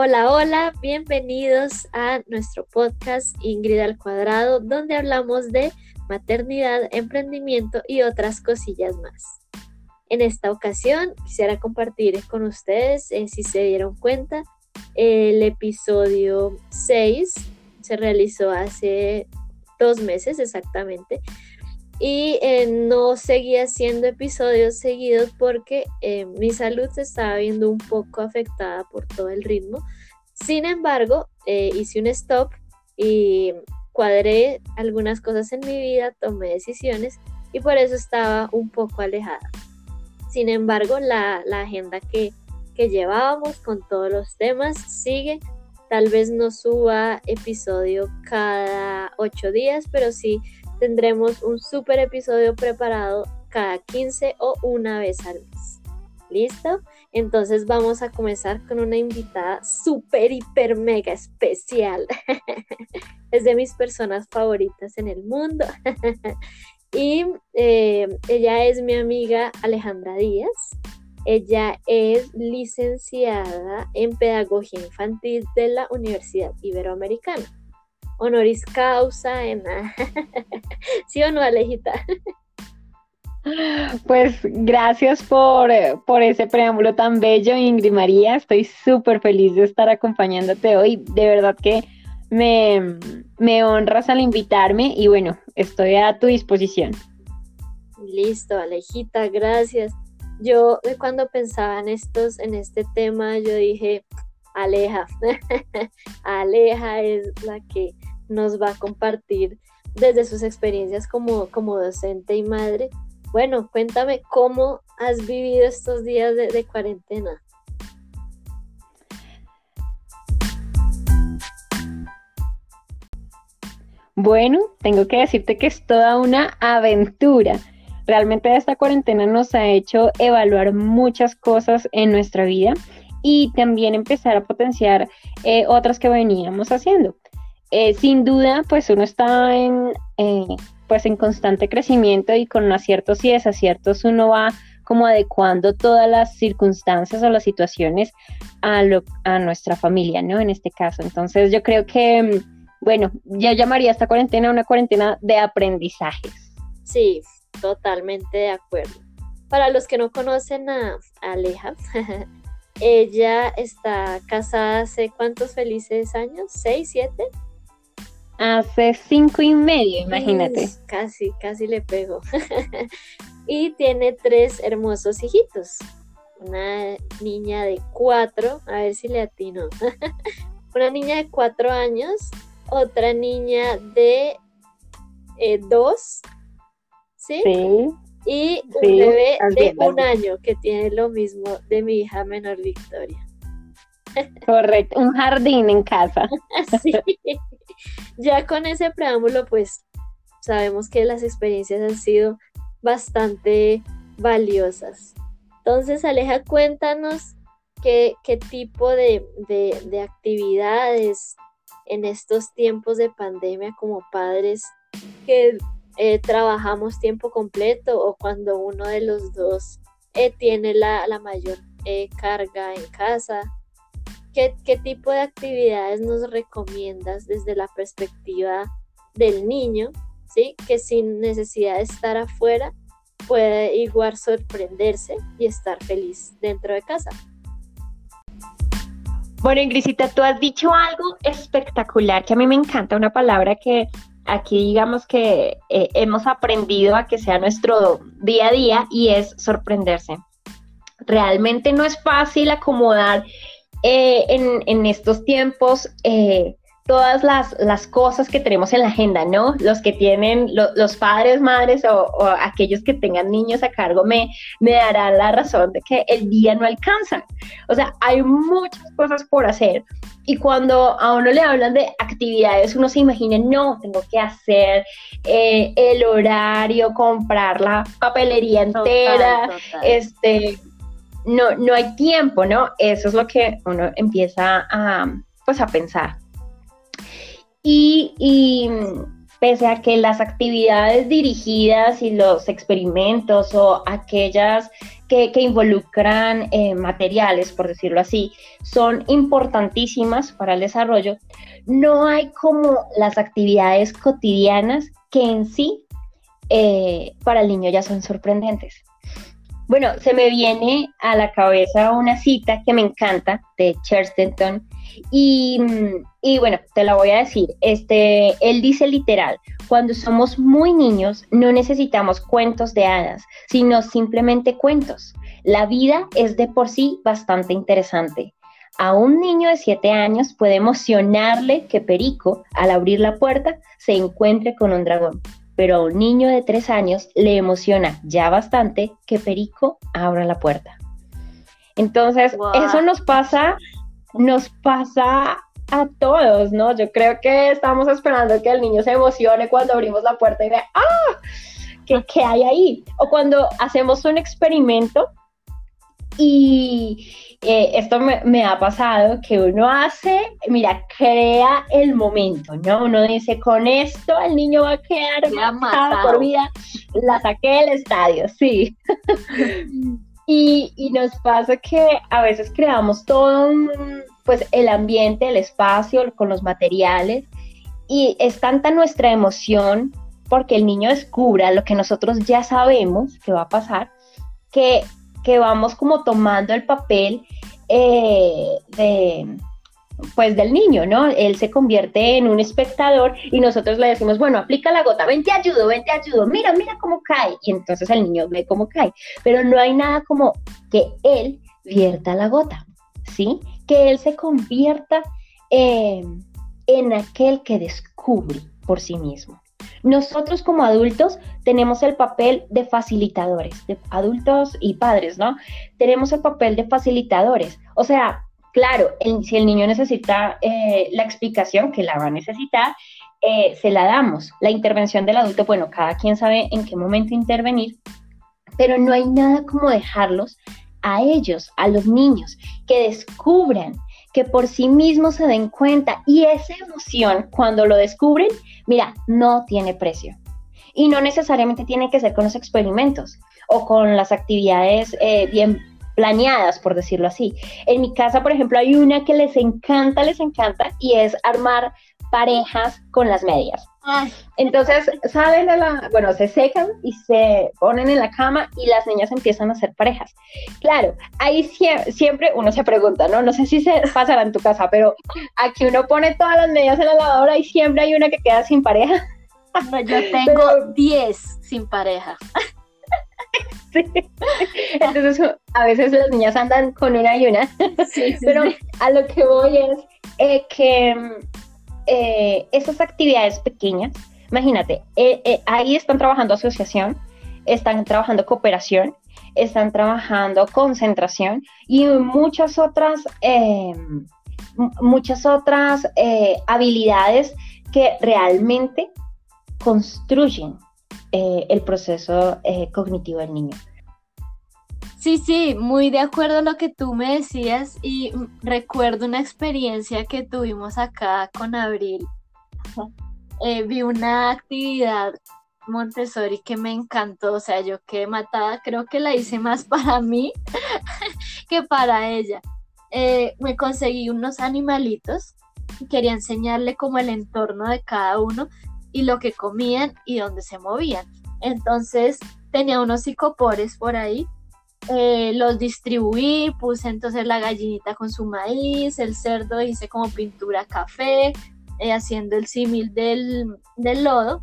Hola, hola, bienvenidos a nuestro podcast Ingrid al Cuadrado, donde hablamos de maternidad, emprendimiento y otras cosillas más. En esta ocasión quisiera compartir con ustedes, eh, si se dieron cuenta, el episodio 6 se realizó hace dos meses exactamente y eh, no seguía haciendo episodios seguidos porque eh, mi salud se estaba viendo un poco afectada por todo el ritmo. Sin embargo, eh, hice un stop y cuadré algunas cosas en mi vida, tomé decisiones y por eso estaba un poco alejada. Sin embargo, la, agenda que, que llevábamos con todos los temas sigue. Tal vez no suba episodio cada ocho días, pero sí tendremos un super episodio preparado cada 15 o una vez al mes. ¿Listo? Entonces vamos a comenzar con una invitada súper, hiper, mega especial. es de mis personas favoritas en el mundo. y eh, ella es mi amiga Alejandra Díaz. Ella es licenciada en Pedagogía Infantil de la Universidad Iberoamericana honoris causa en... ¿Sí o no, Alejita? Pues gracias por, eh, por, ese preámbulo tan bello, Ingrid María. Estoy súper feliz de estar acompañándote hoy. De verdad que me, me honras al invitarme y bueno, estoy a tu disposición. Listo, Alejita, gracias. Yo eh, cuando pensaba en estos, en este tema, yo dije, Aleja, Aleja es la que nos va a compartir desde sus experiencias como, como docente y madre. Bueno, cuéntame cómo has vivido estos días de, cuarentena. Bueno, tengo que decirte que es toda una aventura. Realmente esta cuarentena nos ha hecho evaluar muchas cosas en nuestra vida y también empezar a potenciar eh, otras que veníamos haciendo. Eh, sin duda, pues uno está en, eh, pues en constante crecimiento y con aciertos y desaciertos uno va como adecuando todas las circunstancias o las situaciones a, lo, a nuestra familia, ¿no? En este caso. Entonces yo creo que, mm, bueno, ya llamaría esta cuarentena una cuarentena de aprendizajes. Sí, totalmente de acuerdo. Para los que no conocen a Aleja, ella está casada hace cuántos felices años, ¿seis, siete? Hace cinco y medio, imagínate. casi, casi le pego. y tiene tres hermosos hijitos. Una niña de cuatro, a ver si le atino. Una niña de cuatro años, otra niña de eh, dos, ¿sí? Sí. Y un bebé de un año que tiene lo mismo de mi hija menor Victoria. Correcto, un jardín en casa. sí. Ya con ese preámbulo, pues sabemos que las experiencias han sido bastante valiosas. Entonces, Aleja, cuéntanos qué, tipo de, actividades en estos tiempos de pandemia como padres que eh, trabajamos tiempo completo o cuando uno de los dos eh, tiene la, mayor eh, carga en casa ¿Qué, tipo de actividades nos recomiendas desde la perspectiva del niño, ¿sí? que sin necesidad de estar afuera puede igual sorprenderse y estar feliz dentro de casa? Bueno, Ingrisita, tú has dicho algo espectacular que a mí me encanta, una palabra que aquí digamos que eh, hemos aprendido a que sea nuestro día a día y es sorprenderse. Realmente no es fácil acomodar eh, en, estos tiempos eh, todas las, cosas que tenemos en la agenda, ¿no? Los que tienen, los padres, madres o, aquellos que tengan niños a cargo me, me darán la razón de que el día no alcanza. O sea, hay muchas cosas por hacer. Y cuando a uno le hablan de actividades, uno se imagina, no, tengo que hacer eh, el horario, comprar la papelería entera, este, no, no hay tiempo, ¿no? Eso es lo que uno empieza a, pues, a pensar. Y, pese a que las actividades dirigidas y los experimentos o aquellas que, involucran eh, materiales, por decirlo así, son importantísimas para el desarrollo, no hay como las actividades cotidianas que en sí eh, para el niño ya son sorprendentes. Bueno, se me viene a la cabeza una cita que me encanta de Chesterton y, y, bueno, te la voy a decir. Este, él dice literal, cuando somos muy niños no necesitamos cuentos de hadas, sino simplemente cuentos. La vida es de por sí bastante interesante. A un niño de 7 años puede emocionarle que Perico, al abrir la puerta, se encuentre con un dragón pero a un niño de tres años le emociona ya bastante que Perico abra la puerta. Entonces, eso nos pasa, nos pasa a todos, ¿no? Yo creo que estamos esperando que el niño se emocione cuando abrimos la puerta y ve, ¡ah! ¿Qué, qué hay ahí? O cuando hacemos un experimento y, eh, esto me, ha pasado que uno hace, mira, crea el momento, ¿no? Uno dice, con esto el niño va a quedar matado por vida. La saqué del estadio, sí. y, y, nos pasa que a veces creamos todo pues el ambiente, el espacio con los materiales y es tanta nuestra emoción porque el niño descubra lo que nosotros ya sabemos que va a pasar, que que vamos como tomando el papel eh, de, pues del niño, ¿no? Él se convierte en un espectador y nosotros le decimos, bueno, aplica la gota, ven te ayudo, ven te ayudo, mira, mira cómo cae. Y entonces el niño ve cómo cae. Pero no hay nada como que él vierta la gota, ¿sí? Que él se convierta eh, en aquel que descubre por sí mismo. Nosotros como adultos tenemos el papel de facilitadores, de adultos y padres, ¿no? Tenemos el papel de facilitadores. O sea, claro, si el niño necesita eh, la explicación, que la va a necesitar, eh, se la damos. La intervención del adulto, bueno, cada quien sabe en qué momento intervenir, pero no hay nada como dejarlos a ellos, a los niños, que descubran, que por sí mismos se den cuenta y esa emoción cuando lo descubren Mira, no tiene precio. Y no necesariamente tiene que ser con los experimentos o con las actividades eh, bien planeadas, por decirlo así. En mi casa, por ejemplo, hay una que les encanta, les encanta, y es armar parejas con las medias. Entonces, salen la, bueno, se secan y se ponen en la cama y las niñas empiezan a hacer parejas. Claro, ahí siempre uno se pregunta, ¿no? No sé si se pasará en tu casa, pero aquí uno pone todas las medias en la lavadora y siempre hay una que queda sin pareja. yo tengo 10 sin pareja. Entonces, a veces las niñas andan con una y una. pero a lo que voy es eh, que eh, esas actividades pequeñas, imagínate, eh, eh, ahí están trabajando asociación, están trabajando cooperación, están trabajando concentración y muchas otras, muchas otras habilidades que realmente construyen el proceso cognitivo del niño. Sí, sí, muy de acuerdo a lo que tú me decías y recuerdo una experiencia que tuvimos acá con Abril. Eh, vi una actividad Montessori que me encantó, o sea, yo quedé matada, creo que la hice más para mí que para ella. Eh, me conseguí unos animalitos y quería enseñarle como el entorno de cada uno y lo que comían y dónde se movían. Entonces tenía unos psicopores por ahí eh, los distribuí, puse entonces la gallinita con su maíz, el cerdo hice como pintura café, eh, haciendo el símil del, lodo,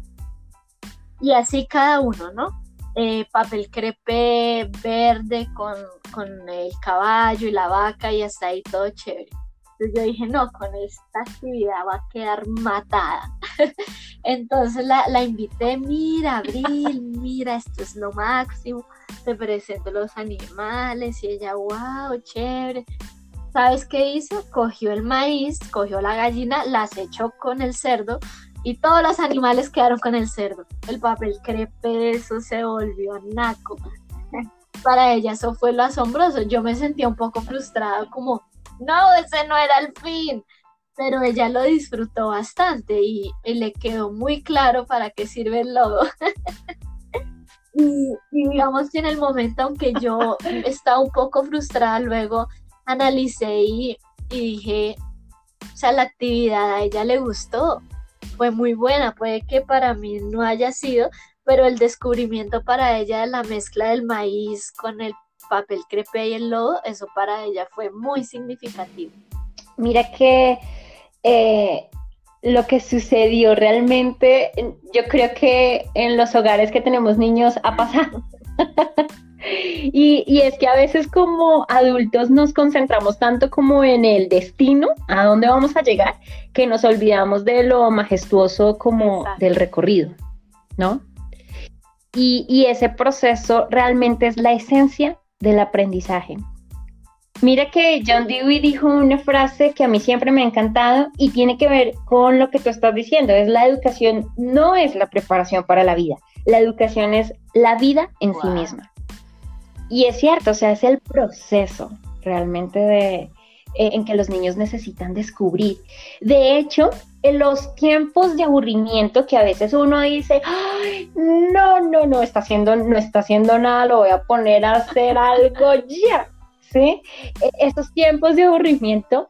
y así cada uno, ¿no? Eh, papel crepe verde con, con el caballo y la vaca y hasta ahí todo chévere. Entonces yo dije, no, con esta actividad va a quedar matada. Entonces la, la, invité, mira, Abril, mira, esto es lo máximo. Te presento los animales y ella, wow, chévere. ¿Sabes qué hizo? Cogió el maíz, cogió la gallina, las echó con el cerdo y todos los animales quedaron con el cerdo. El papel crepe, eso se volvió naco. Para ella eso fue lo asombroso. Yo me sentía un poco frustrada como no, ese no era el fin. Pero ella lo disfrutó bastante y, le quedó muy claro para qué sirve el lodo. Y, digamos que en el momento, aunque yo estaba un poco frustrada, luego analicé y, y dije, o sea, la actividad a ella le gustó, fue muy buena, puede que para mí no haya sido, pero el descubrimiento para ella de la mezcla del maíz con el papel crepe y el lodo, eso para ella fue muy significativo. Mira que eh, lo que sucedió realmente, yo creo que en los hogares que tenemos niños ha pasado. y, es que a veces como adultos nos concentramos tanto como en el destino, a dónde vamos a llegar, que nos olvidamos de lo majestuoso como del recorrido, ¿no? Y, y ese proceso realmente es la esencia del aprendizaje. Mira que John Dewey dijo una frase que a mí siempre me ha encantado y tiene que ver con lo que tú estás diciendo. Es la educación no es la preparación para la vida. La educación es la vida en sí misma. Y es cierto, o sea, es el proceso realmente de, eh, en que los niños necesitan descubrir. De hecho, en los tiempos de aburrimiento que a veces uno dice, Ay, no, no, no está haciendo, no está haciendo nada, lo voy a poner a hacer algo ya ¿sí? E, Esos tiempos de aburrimiento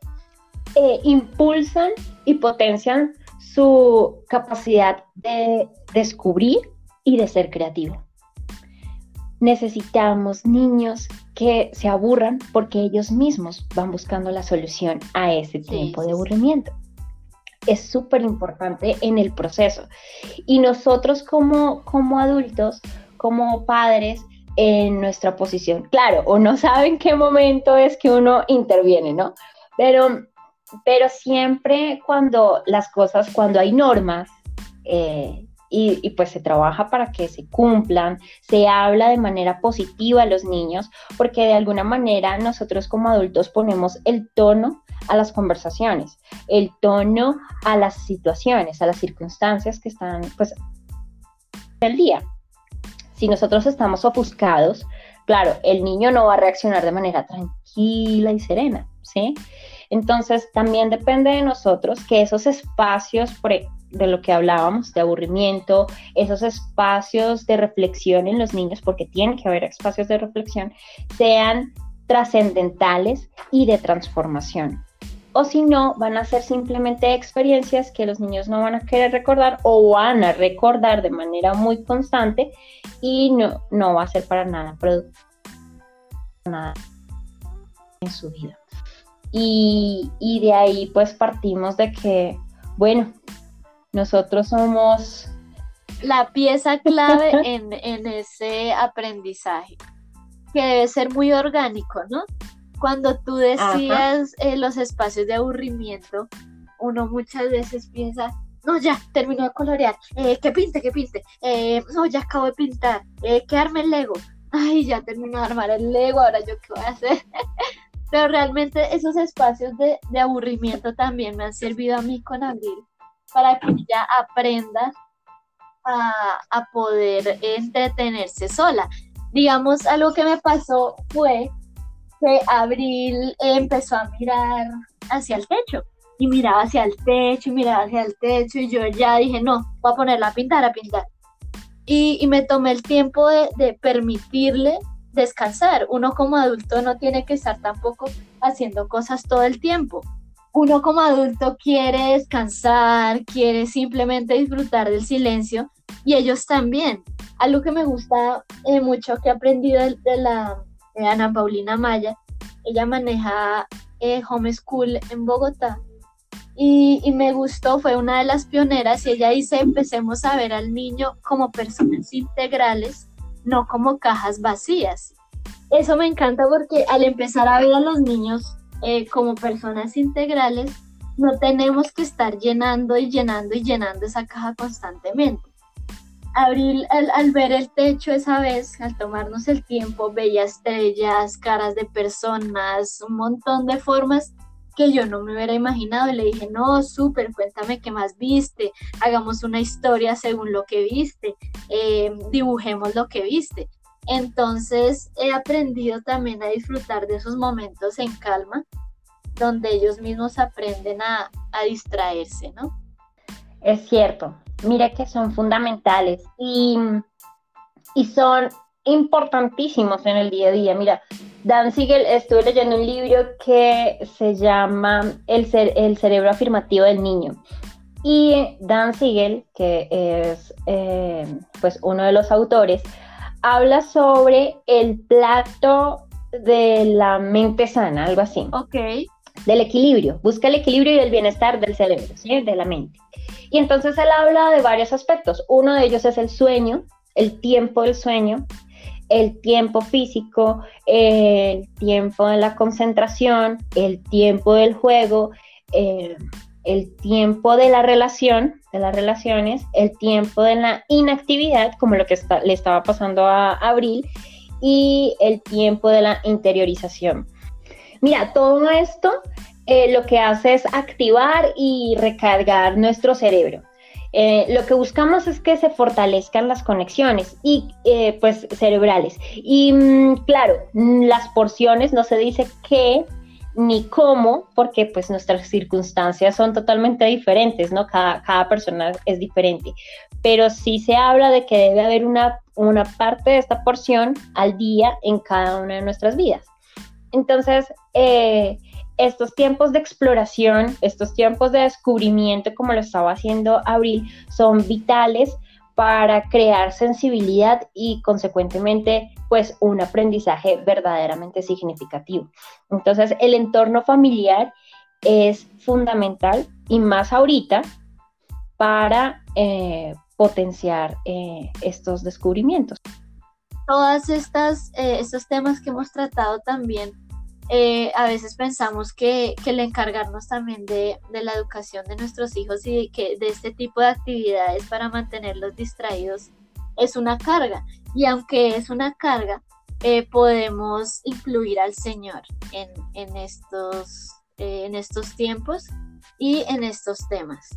eh, impulsan y potencian su capacidad de descubrir y de ser creativo. Necesitamos niños que se aburran porque ellos mismos van buscando la solución a ese tiempo de aburrimiento. Es súper importante en el proceso. Y nosotros como, como adultos, como padres, en nuestra posición. Claro, o no saben qué momento es que uno interviene, ¿no? Pero, pero siempre cuando las cosas, cuando hay normas, eh, y, pues se trabaja para que se cumplan, se habla de manera positiva a los niños, porque de alguna manera nosotros como adultos ponemos el tono a las conversaciones, el tono a las situaciones, a las circunstancias que están pues el día si nosotros estamos ofuscados, claro, el niño no va a reaccionar de manera tranquila y serena, ¿sí? Entonces, también depende de nosotros que esos espacios de lo que hablábamos, de aburrimiento, esos espacios de reflexión en los niños, porque tiene que haber espacios de reflexión, sean trascendentales y de transformación o si no, van a ser simplemente experiencias que los niños no van a querer recordar o van a recordar de manera muy constante y no, no va a ser para nada productivo nada en su vida. Y, y de ahí pues partimos de que, bueno, nosotros somos la pieza clave en, en ese aprendizaje, que debe ser muy orgánico, ¿no? Cuando tú decías eh, los espacios de aburrimiento, uno muchas veces piensa, no, ya, terminó de colorear, eh, que pinte, que pinte, eh, no, ya acabo de pintar, eh, que arme el Lego, ay, ya terminó de armar el Lego, ahora yo qué voy a hacer. Pero realmente esos espacios de, de, aburrimiento también me han servido a mí con Abril para que ella aprenda a, a poder entretenerse sola. Digamos, algo que me pasó fue que Abril empezó a mirar hacia el techo y miraba hacia el techo y miraba hacia el techo y yo ya dije, no, voy a ponerla a pintar, a pintar. Y, me tomé el tiempo de, de, permitirle descansar. Uno como adulto no tiene que estar tampoco haciendo cosas todo el tiempo. Uno como adulto quiere descansar, quiere simplemente disfrutar del silencio y ellos también. Algo que me gusta eh, mucho que he aprendido de la Ana Paulina Maya. Ella maneja eh, homeschool en Bogotá y, y, me gustó, fue una de las pioneras y ella dice, empecemos a ver al niño como personas integrales, no como cajas vacías. Eso me encanta porque al empezar a ver a los niños eh, como personas integrales, no tenemos que estar llenando y llenando y llenando esa caja constantemente. Abril, al, ver el techo esa vez, al tomarnos el tiempo, veía estrellas, caras de personas, un montón de formas que yo no me hubiera imaginado. Y le dije, no, súper, cuéntame qué más viste, hagamos una historia según lo que viste, eh, dibujemos lo que viste. Entonces he aprendido también a disfrutar de esos momentos en calma, donde ellos mismos aprenden a, distraerse, ¿no? Es cierto, mira que son fundamentales. Y, y son importantísimos en el día a día. Mira, Dan Siegel, estuve leyendo un libro que se llama El, el cerebro afirmativo del niño. Y Dan Siegel, que es eh, pues uno de los autores, habla sobre el plato de la mente sana, algo así. Ok. Del equilibrio, busca el equilibrio y el bienestar del cerebro, ¿sí? de la mente. Y entonces él habla de varios aspectos. Uno de ellos es el sueño, el tiempo del sueño, el tiempo físico, el tiempo de la concentración, el tiempo del juego, eh, el tiempo de la relación, las relaciones, el tiempo de la inactividad, como lo que le estaba pasando a Abril, y el tiempo de la interiorización. Mira, todo esto eh, lo que hace es activar y recargar nuestro cerebro. Eh, lo que buscamos es que se fortalezcan las conexiones y eh, pues cerebrales. Y mm, claro, las porciones no se dice qué ni cómo, porque pues nuestras circunstancias son totalmente diferentes, ¿no? Cada, cada persona es diferente. Pero sí se habla de que debe haber una, una parte de esta porción al día en cada una de nuestras vidas. Entonces, eh, estos tiempos de exploración, estos tiempos de descubrimiento, como lo estaba haciendo Abril, son vitales para crear sensibilidad y consecuentemente pues un aprendizaje verdaderamente significativo. Entonces el entorno familiar es fundamental y más ahorita para eh, potenciar eh, estos descubrimientos. Todas estas eh, estos temas que hemos tratado también eh, a veces pensamos que, el encargarnos también de, la educación de nuestros hijos y de, que, de este tipo de actividades para mantenerlos distraídos es una carga. Y aunque es una carga, eh, podemos incluir al Señor en, estos, eh, en estos tiempos y en estos temas.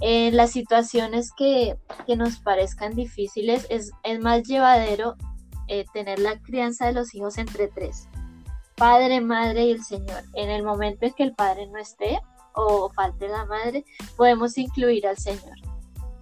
En las situaciones que, nos parezcan difíciles, es, es más llevadero tener la crianza de los hijos entre tres Padre, Madre y el Señor. En el momento en que el Padre no esté o falte la Madre, podemos incluir al Señor.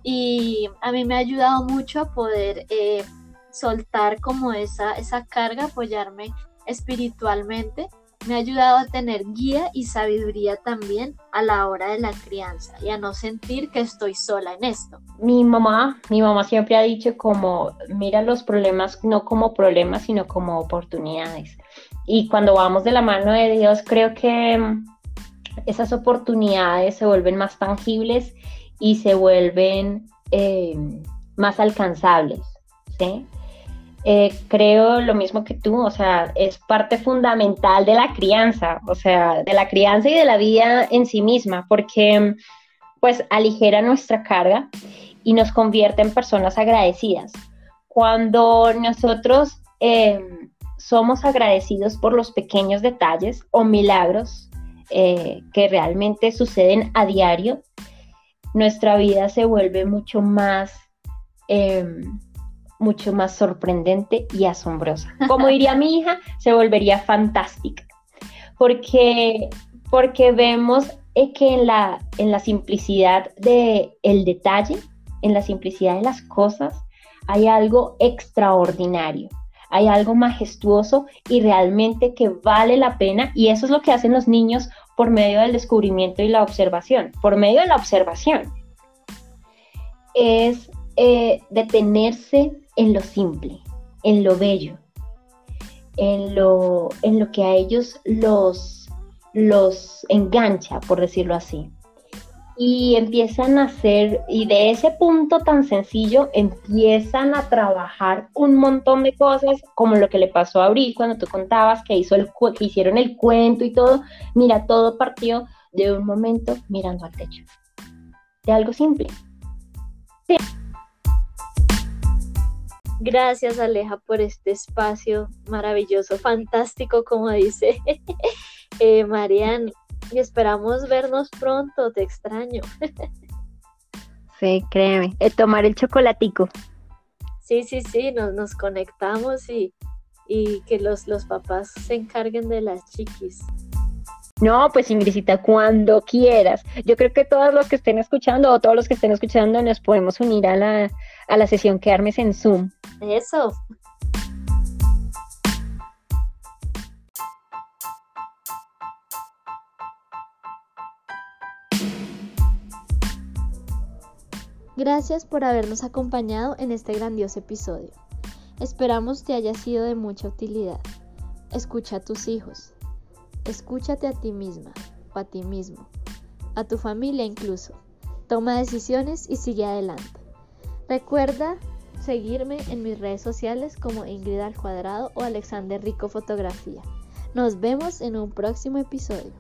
Y a mí me ha ayudado mucho a poder eh, soltar como esa, esa carga, apoyarme espiritualmente. Me ha ayudado a tener guía y sabiduría también a la hora de la crianza y a no sentir que estoy sola en esto. Mi mamá, mi mamá siempre ha dicho como mira los problemas no como problemas, sino como oportunidades y cuando vamos de la mano de Dios, creo que mm, esas oportunidades se vuelven más tangibles y se vuelven eh, más alcanzables. ¿sí? Eh, creo lo mismo que tú, o sea, es parte fundamental de la crianza, o sea, de la crianza y de la vida en sí misma, porque mm, pues aligera nuestra carga y nos convierte en personas agradecidas. Cuando nosotros eh, somos agradecidos por los pequeños detalles o milagros eh, que realmente suceden a diario, nuestra vida se vuelve mucho más, em, mucho más sorprendente y asombrosa. Como diría mi hija, se volvería fantástica, porque, porque vemos eh, que en la, en la simplicidad del el detalle, en la simplicidad de las cosas, hay algo extraordinario hay algo majestuoso y realmente que vale la pena y eso es lo que hacen los niños por medio del descubrimiento y la observación, por medio de la observación. Es eh, detenerse en lo simple, en lo bello, en lo, en lo que a ellos los, los engancha, por decirlo así y empiezan a hacer, y de ese punto tan sencillo empiezan a trabajar un montón de cosas, como lo que le pasó a Abril cuando tú contabas que, hizo el, que hicieron el cuento y todo. Mira, todo partió de un momento mirando al techo, de algo simple. Gracias Aleja por este espacio maravilloso, fantástico, como dice eh, y esperamos vernos pronto, te extraño. sí, créeme, el tomar el chocolatico. Sí, sí, sí, nos, nos conectamos y, y que los, los papás se encarguen de las chiquis. No, pues Ingrisita, cuando quieras. Yo creo que todos los que estén escuchando o todos los que estén escuchando nos podemos unir a la, a la sesión que armes en Zoom. Eso. Gracias por habernos acompañado en este grandioso episodio. Esperamos te haya sido de mucha utilidad. Escucha a tus hijos. Escúchate a ti misma o a ti mismo, a tu familia incluso. Toma decisiones y sigue adelante. Recuerda seguirme en mis redes sociales como Ingrid al Cuadrado o Alexander Rico Fotografía. Nos vemos en un próximo episodio.